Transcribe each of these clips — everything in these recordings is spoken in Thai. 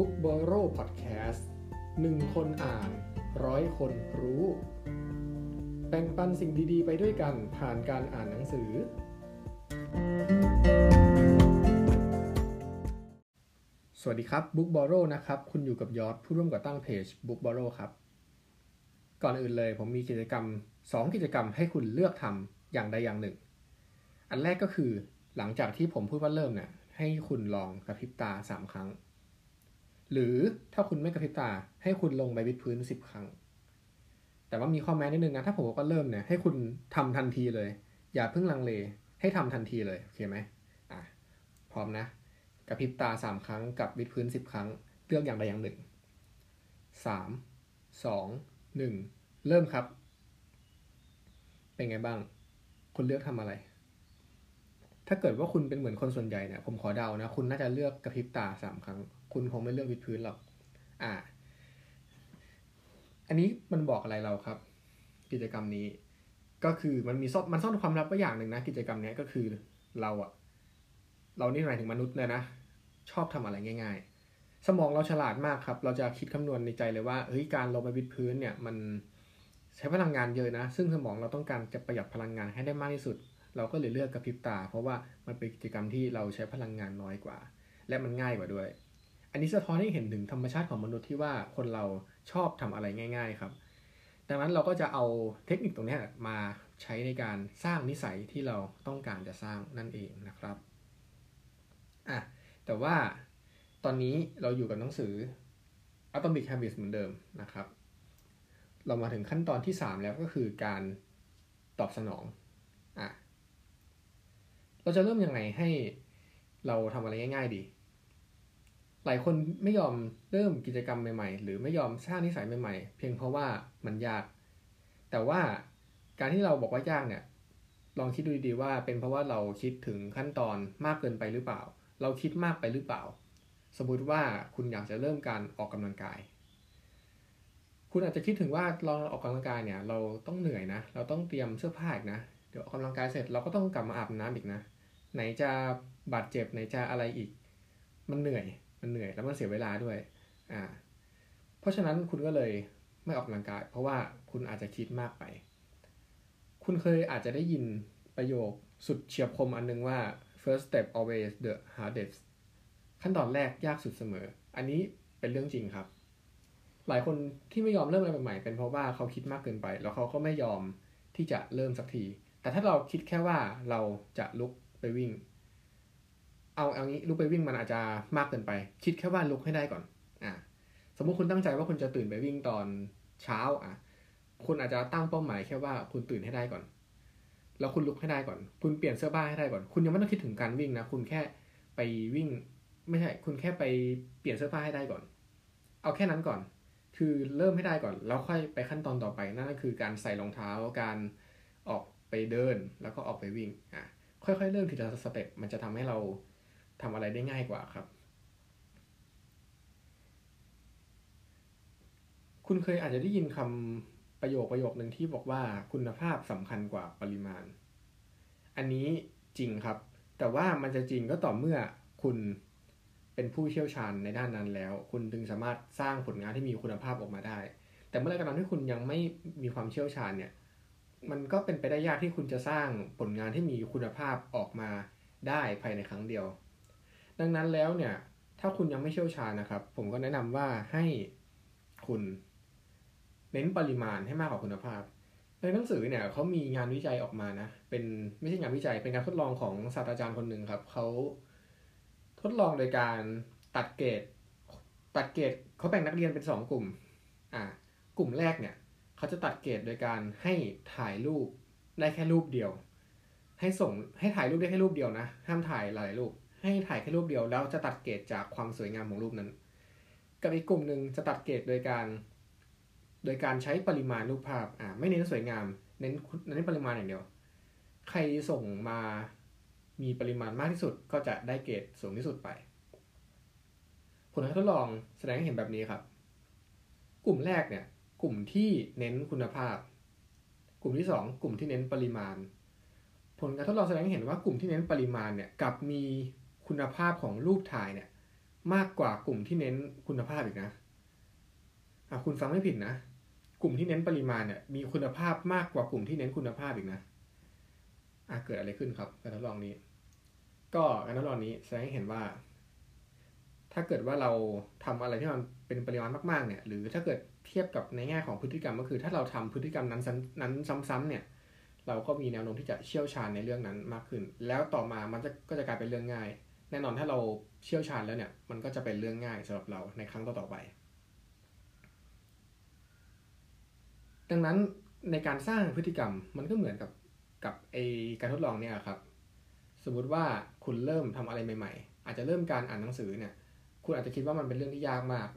Book b o r r o w Podcast หนึ่งคนอ่านร้อยคนรู้ แบ่งปันสิ่งดีๆ ไปด้วยกันผ่านการอ่านหนังสือ สวัสดีครับ Book b o r r o w นะครับ คุณอยู่กับยอดผู้ร่วมก่อตั้งเพจ Book b o r r o w ครับ ก่อนอื่นเลยผมมีกิจกรรม 2 กิจกรรมให้คุณเลือกทำอย่างใดอย่างหนึ่ง อันแรกก็คือหลังจากที่ผมพูดว่าเริ่มเนี่ยให้คุณลองกระพริบตา 3 ครั้ง หรือถ้าคุณไม่กระพริบตา ให้คุณลงไปวิดพื้น10ครั้ง แต่ว่ามีข้อแม้นิดนึงนะ ถ้าผมบอกว่าเริ่มเนี่ยให้คุณทำทันทีเลย อย่าเพิ่งลังเล ให้ทำทันทีเลยโอเคไหมอะพร้อมนะ กระพริบตา3ครั้งกับวิดพื้น10ครั้ง เลือกอย่างใดอย่างหนึ่ง3 2 1เริ่มครับ เป็นไงบ้าง คุณเลือกทำอะไร ถ้าเกิดว่าคุณเป็นเหมือนคนส่วนใหญ่เนี่ยผมขอเดานะ คุณน่าจะเลือกกระพริบตาสามครั้ง คุณคงไม่เลือกวิดพื้นหรอก อ่า อันนี้มันบอกอะไรเราครับ กิจกรรมนี้ ก็คือมันมีซ่อนมันซ่อนความลับไว้อย่างหนึ่งนะ กิจกรรมนี้ก็คือเราอะเรานี่หมายถึงมนุษย์เลยนะ ชอบทำอะไรง่าย ๆ สมองเราฉลาดมากครับ เราจะคิดคำนวณในใจเลยว่าเฮ้ยการลงไปวิดพื้นเนี่ยมันใช้พลังงานเยอะนะ ซึ่งสมองเราต้องการจะประหยัดพลังงานให้ได้มากที่สุด เราก็เลยเลือกกระพริบตา เพราะว่ามันเป็นกิจกรรมที่เราใช้พลังงานน้อยกว่า และมันง่ายกว่าด้วย อันนี้สะท้อนให้เห็นถึงธรรมชาติของมนุษย์ที่ว่าคนเราชอบทำอะไรง่าย ๆ ครับ ดังนั้นเราก็จะเอาเทคนิคตรงนี้มาใช้ในการสร้างนิสัยที่เราต้องการจะสร้างนั่นเองนะครับอะแต่ว่าตอนนี้เราอยู่กับหนังสือ Atomic Habits เหมือนเดิมนะครับ เรามาถึงขั้นตอนที่ 3 แล้วก็คือการตอบสนองอะ เราจะเริ่มยังไงให้เราทำอะไรง่าย ๆ ดี หลายคนไม่ยอมเริ่มกิจกรรมใหม่ๆ หรือไม่ยอมสร้างนิสัยใหม่ๆ เพียงเพราะว่ามันยาก แต่ว่าการที่เราบอกว่ายากเนี่ย ลองคิดดูดีๆว่า เป็นเพราะว่าเราคิดถึงขั้นตอนมากเกินไปหรือเปล่า เราคิดมากไปหรือเปล่า สมมุติว่าคุณอยากจะเริ่มการออกกำลังกาย คุณอาจจะคิดถึงว่าเราออกกำลังกายเนี่ย เราต้องเหนื่อยนะ เราต้องเตรียมเสื้อผ้าอีกนะ เดี๋ยวออกกำลังกายเสร็จเราก็ต้องกลับมาอาบน้ำอีกนะ ไหนจะบาดเจ็บไหนจะอะไรอีก มันเหนื่อยมันเหนื่อยแล้วมันเสียเวลาด้วยอ่าเพราะฉะนั้นคุณก็เลยไม่ออกกำลังกาย เพราะว่าคุณอาจจะคิดมากไป คุณเคยอาจจะได้ยินประโยคสุดเฉียบคมอันนึงว่า first step always the hardest ขั้นตอนแรกยากสุดเสมอ อันนี้เป็นเรื่องจริงครับ หลายคนที่ไม่ยอมเริ่มอะไรใหม่ๆ เป็นเพราะว่าเขาคิดมากเกินไป แล้วเขาก็ไม่ยอมที่จะเริ่มสักที แต่ถ้าเราคิดแค่ว่าเราจะลุก ไปวิ่ง เอาเอางี้ลุกไปวิ่งมันอาจจะมากเกินไป คิดแค่ว่าลุกให้ได้ก่อน อ่าสมมุติคุณตั้งใจว่าคุณจะตื่นไปวิ่งตอนเช้า อะ คุณอาจจะตั้งเป้าหมายแค่ว่าคุณตื่นให้ได้ก่อน แล้วคุณลุกให้ได้ก่อน คุณเปลี่ยนเสื้อผ้าให้ได้ก่อน คุณยังไม่ต้องคิดถึงการวิ่งนะ คุณแค่ไปวิ่ง ไม่ใช่ คุณแค่ไปเปลี่ยนเสื้อผ้าให้ได้ก่อน เอาแค่นั้นก่อน คือเริ่มให้ได้ก่อน แล้วค่อยไปขั้นตอนต่อไป นั่นก็คือการใส่รองเท้า การออกไปเดิน แล้วก็ออกไปวิ่ง อะ ค่อยๆ เริ่มทีละสเต็ปมันจะทำให้เราทำอะไรได้ง่ายกว่าครับ คุณเคยอาจจะได้ยินคำประโยคประโยคหนึ่งที่บอกว่าคุณภาพสำคัญกว่าปริมาณ อันนี้จริงครับ แต่ว่ามันจะจริงก็ต่อเมื่อคุณเป็นผู้เชี่ยวชาญในด้านนั้นแล้ว คุณถึงสามารถสร้างผลงานที่มีคุณภาพออกมาได้ แต่เมื่อไรก็ตามที่คุณยังไม่มีความเชี่ยวชาญเนี่ย มันก็เป็นไปได้ยากที่คุณจะสร้างผลงานที่มีคุณภาพออกมาได้ภายในครั้งเดียว ดังนั้นแล้วเนี่ย ถ้าคุณยังไม่เชี่ยวชาญนะครับ ผมก็แนะนำว่าให้คุณเน้นปริมาณให้มากกว่าคุณภาพ ในหนังสือเนี่ยเขามีงานวิจัยออกมานะ เป็นไม่ใช่งานวิจัย เป็นการทดลองของศาสตราจารย์คนหนึ่งครับ เขาทดลองโดยการตัดเกรดตัดเกรดเขาแบ่งนักเรียนเป็นสองกลุ่ม อ่า กลุ่มแรกเนี่ย เขาจะตัดเกรดโดยการให้ถ่ายรูปได้แค่รูปเดียว ให้ส่งให้ถ่ายรูปได้แค่รูปเดียวนะ ห้ามถ่ายหลายรูป ให้ถ่ายแค่รูปเดียวแล้วจะตัดเกรดจากความสวยงามของรูปนั้น กับอีกกลุ่มหนึ่งจะตัดเกรดโดยการ โดยการใช้ปริมาณรูปภาพอ่าไม่เน้นสวยงาม เน้นเน้นปริมาณอย่างเดียว ใครส่งมามีปริมาณมากที่สุดก็จะได้เกรดสูงที่สุดไป ผลการทดลองแสดงให้เห็นแบบนี้ครับ กลุ่มแรกเนี่ย กลุ่มที่เน้นคุณภาพ กลุ่มที่สองกลุ่มที่เน้นปริมาณ ผลการทดลองแสดงให้เห็นว่ากลุ่มที่เน้นปริมาณเนี่ยกับมีคุณภาพของรูปถ่ายเนี่ยมากกว่ากลุ่มที่เน้นคุณภาพอีกนะอะคุณฟังไม่ผิดนะ กลุ่มที่เน้นปริมาณเนี่ยมีคุณภาพมากกว่ากลุ่มที่เน้นคุณภาพอีกนะอะเกิดอะไรขึ้นครับการทดลองนี้ ก็การทดลองนี้แสดงให้เห็นว่า ถ้าเกิดว่าเราทำอะไรที่มันเป็นปริมาณมากๆเนี่ย หรือถ้าเกิด เทียบกับในแง่ของพฤติกรรมก็คือถ้าเราทำพฤติกรรมนั้นนั้นซ้ำๆเนี่ย เราก็มีแนวโน้มที่จะเชี่ยวชาญในเรื่องนั้นมากขึ้น แล้วต่อมามันจะก็จะกลายเป็นเรื่องง่าย แน่นอนถ้าเราเชี่ยวชาญแล้วเนี่ย มันก็จะเป็นเรื่องง่ายสำหรับเราในครั้งต่อๆไป ดังนั้นในการสร้างพฤติกรรมมันก็เหมือนกับกับไอการทดลองเนี่ยครับ สมมุติว่าคุณเริ่มทำอะไรใหม่ ๆ อาจจะเริ่มการอ่านหนังสือเนี่ย คุณอาจจะคิดว่ามันเป็นเรื่องที่ยากมาก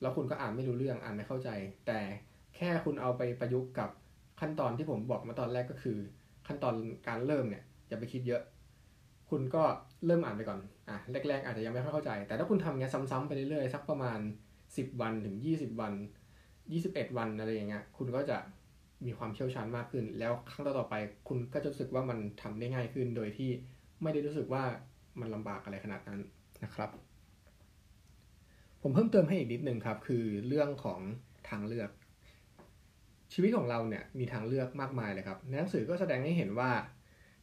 แล้วคุณก็อ่านไม่รู้เรื่องอ่านไม่เข้าใจ แต่แค่คุณเอาไปประยุกต์กับขั้นตอนที่ผมบอกมาตอนแรกก็คือ ขั้นตอนการเริ่มเนี่ยอย่าไปคิดเยอะ คุณก็เริ่มอ่านไปก่อนอะแรก ๆ อาจจะยังไม่ค่อยเข้าใจ แต่ถ้าคุณทำเงี้ยซ้ำๆไปเรื่อยๆสักประมาณ 10 วันถึง 20 วัน 21 วันอะไรอย่างเงี้ยคุณก็จะมีความเชี่ยวชาญมากขึ้น แล้วครั้งต่อๆไปคุณก็จะรู้สึกว่ามันทำได้ง่ายขึ้นโดยที่ไม่ได้รู้สึกว่ามันลำบากอะไรขนาดนั้นนะครับ ผมเพิ่มเติมให้อีกนิดนึงครับ คือเรื่องของทางเลือก ชีวิตของเราเนี่ยมีทางเลือกมากมายเลยครับในหนังสือก็แสดงให้เห็นว่า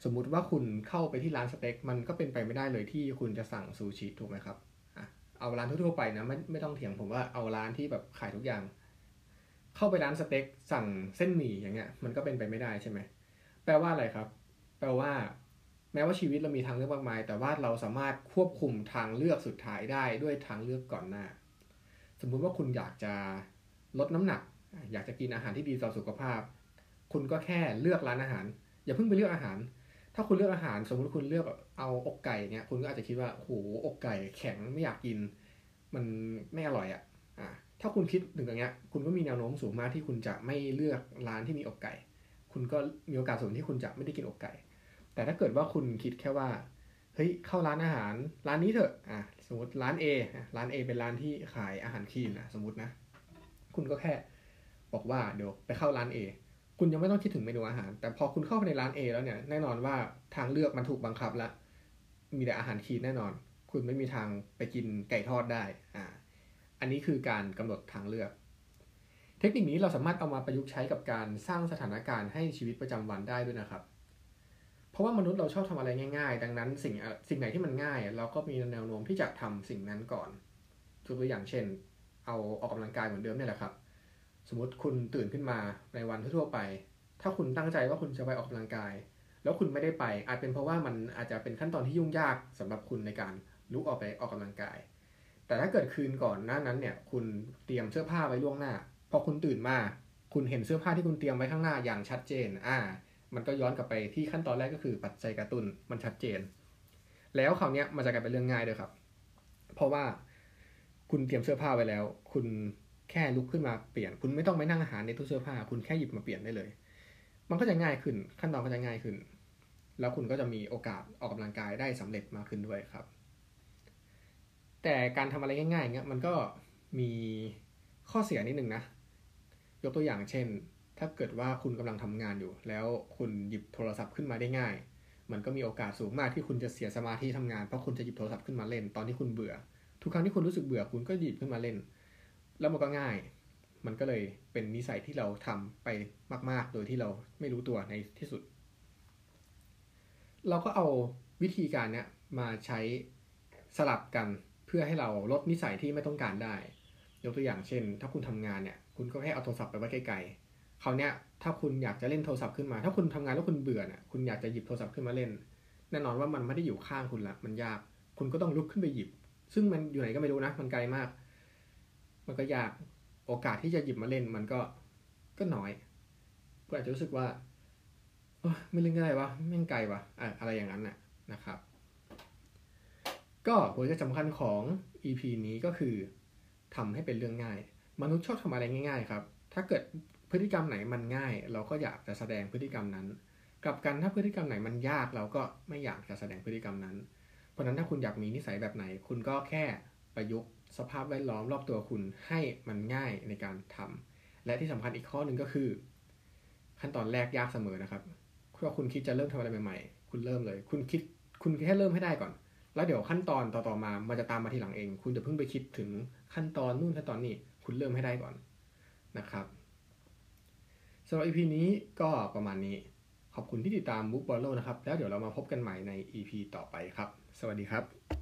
สมมุติว่าคุณเข้าไปที่ร้านสเต็กมันก็เป็นไปไม่ได้เลยที่คุณจะสั่งซูชิถูกไหมครับเอาร้านทั่วๆไปนะไม่ไม่ต้องเถียงผมว่าเอาร้านที่แบบขายทุกอย่าง เข้าไปร้านสเต็กสั่งเส้นหมี่อย่างเงี้ย มันก็เป็นไปไม่ได้ใช่ไหมแปลว่าอะไรครับ แปลว่า แม้ว่าชีวิตเรามีทางเลือกมากมาย แต่ว่าเราสามารถควบคุมทางเลือกสุดท้ายได้ด้วยทางเลือกก่อนหน้า สมมุติว่าคุณอยากจะลดน้ำหนัก อยากจะกินอาหารที่ดีต่อสุขภาพ คุณก็แค่เลือกร้านอาหาร อย่าเพิ่งไปเลือกอาหาร ถ้าคุณเลือกอาหาร สมมุติคุณเลือกเอาอกไก่เนี่ยคุณก็อาจจะคิดว่าโอ้โหอกไก่แข็งไม่อยากกิน มันไม่อร่อยอะอะถ้าคุณคิดถึงอย่างเงี้ย คุณก็มีแนวโน้มสูงมากที่คุณจะไม่เลือกร้านที่มีอกไก่ คุณก็มีโอกาสสูงที่คุณจะไม่ได้กินอกไก่ แต่ถ้าเกิดว่าคุณคิดแค่ว่า เฮ้ยเข้าร้านอาหารร้านนี้เถอะอะสมมติร้าน A ร้าน A เป็นร้านที่ขายอาหารคลีนนะสมมตินะ คุณก็แค่บอกว่าเดี๋ยวไปเข้าร้าน A คุณยังไม่ต้องคิดถึงเมนูอาหาร แต่พอคุณเข้าไปในร้าน A แล้วเนี่ยแน่นอนว่าทางเลือกมันถูกบังคับแล้วมีแต่อาหารคลีนแน่นอน คุณไม่มีทางไปกินไก่ทอดได้อ่าอันนี้คือการกำหนดทางเลือก เทคนิคนี้เราสามารถเอามาประยุกต์ใช้กับการสร้างสถานการณ์ให้ชีวิตประจำวันได้ด้วยนะครับ ราะว่ามนุษย์เราชอบทำอะไรง่ายๆ ดังนั้นสิ่งสิ่งไหนที่มันง่าย เราก็มีแนวโน้มที่จะทำสิ่งนั้นก่อนตัวอย่างเช่น เอาออกกำลังกายเหมือนเดิมนี่แหละครับ สมมติคุณตื่นขึ้นมาในวันทั่วไป ถ้าคุณตั้งใจว่าคุณจะไปออกกำลังกาย แล้วคุณไม่ได้ไป อาจเป็นเพราะว่ามันอาจจะเป็นขั้นตอนที่ยุ่งยากสำหรับคุณในการลุกออกไปออกกำลังกาย แต่ถ้าเกิดคืนก่อนหน้านั้นเนี่ย คุณเตรียมเสื้อผ้าไว้ล่วงหน้า พอคุณตื่นมา คุณเห็นเสื้อผ้าที่คุณเตรียมไว้ข้างหน้าอย่างชัดเจน อ่า มันก็ย้อนกลับไปที่ขั้นตอนแรกก็คือปัจจัยกระตุน้นมันชัดเจน แล้วคราวนี้มันจะกลายเป็นเรื่องง่ายด้วยครับ เพราะว่าคุณเตรียมเสื้อผ้าไว้แล้ว คุณแค่ลุกขึ้นมาเปลี่ยน คุณไม่ต้องไปนั่งอาหารในตู้เสื้อผ้า คุณแค่หยิบมาเปลี่ยนได้เลย มันก็จะง่ายขึ้น ขั้นตอนก็จะง่ายขึ้น แล้วคุณก็จะมีโอกาสออกกำลังกายได้สำเร็จมากขึ้นด้วยครับ แต่การทำอะไรง่ายๆเงี้ยมันก็มีข้อเสียนิดนึงนะ ยกตัวอย่างเช่น ถ้าเกิดว่าคุณกำลังทำงานอยู่ แล้วคุณหยิบโทรศัพท์ขึ้นมาได้ง่าย มันก็มีโอกาสสูงมากที่คุณจะเสียสมาธิทำงานเพราะคุณจะหยิบโทรศัพท์ขึ้นมาเล่นตอนที่คุณเบื่อ ทุกครั้งที่คุณรู้สึกเบื่อคุณก็หยิบขึ้นมาเล่น แล้วมันก็ง่าย มันก็เลยเป็นนิสัยที่เราทำไปมาก ๆ โดยที่เราไม่รู้ตัวในที่สุด เราก็เอาวิธีการเนี้ยมาใช้สลับกันเพื่อให้เราลดนิสัยที่ไม่ต้องการได้ยกตัวอย่างเช่น ถ้าคุณทำงานเนี่ย คุณก็แค่เอาโทรศัพท์ไปไว้ไกลๆ คราวเนี้ยถ้าคุณอยากจะเล่นโทรศัพท์ขึ้นมา ถ้าคุณทำงานแล้วคุณเบื่อเนี่ยคุณอยากจะหยิบโทรศัพท์ขึ้นมาเล่น แน่นอนว่ามันไม่ได้อยู่ข้างคุณละมันยาก คุณก็ต้องลุกขึ้นไปหยิบ ซึ่งมันอยู่ไหนก็ไม่รู้นะ มันไกลมาก มันก็ยากโอกาสที่จะหยิบมาเล่นมันก็ก็น้อยคุณอาจจะรู้สึกว่าไม่เล่นก็ได้วะแม่งไกลวะอะอะไรอย่างนั้นน่ะนะครับ ก็หัวใจสำคัญของ EP นี้ก็คือทำให้เป็นเรื่องง่าย มนุษย์ชอบทำอะไรง่าย ๆ ครับ ถ้าเกิด พฤติกรรมไหนมันง่าย เราก็อยากจะแสดงพฤติกรรมนั้นกับกันถ้าพฤติกรรมไหนมันยากเราก็ไม่อยากจะแสดงพฤติกรรมนั้น เพราะนั้นถ้าคุณอยากมีนิสัยแบบไหน คุณก็แค่ประยุกต์สภาพแวดล้อมรอบตัวคุณให้มันง่ายในการทำและที่สำคัญอีกข้อหนึ่งก็คือ ขั้นตอนแรกยากเสมอนะครับถ้าคุณคิดจะเริ่มทำอะไรใหม่ๆ คุณเริ่มเลย คุณคิดคุณแค่เริ่มให้ได้ก่อน แล้วเดี๋ยวขั้นตอนต่อๆมา มันจะตามมาทีหลังเอง คุณจะเพิ่งไปคิดถึงขั้นตอนนู่นขั้นตอนนี้ คุณเริ่มให้ได้ก่อนนะครับ สำหรับ EP นี้ก็ประมาณนี้ ขอบคุณที่ติดตาม Book b o l l o นะครับ แล้วเดี๋ยวเรามาพบกันใหม่ใน EP ต่อไปครับ สวัสดีครับ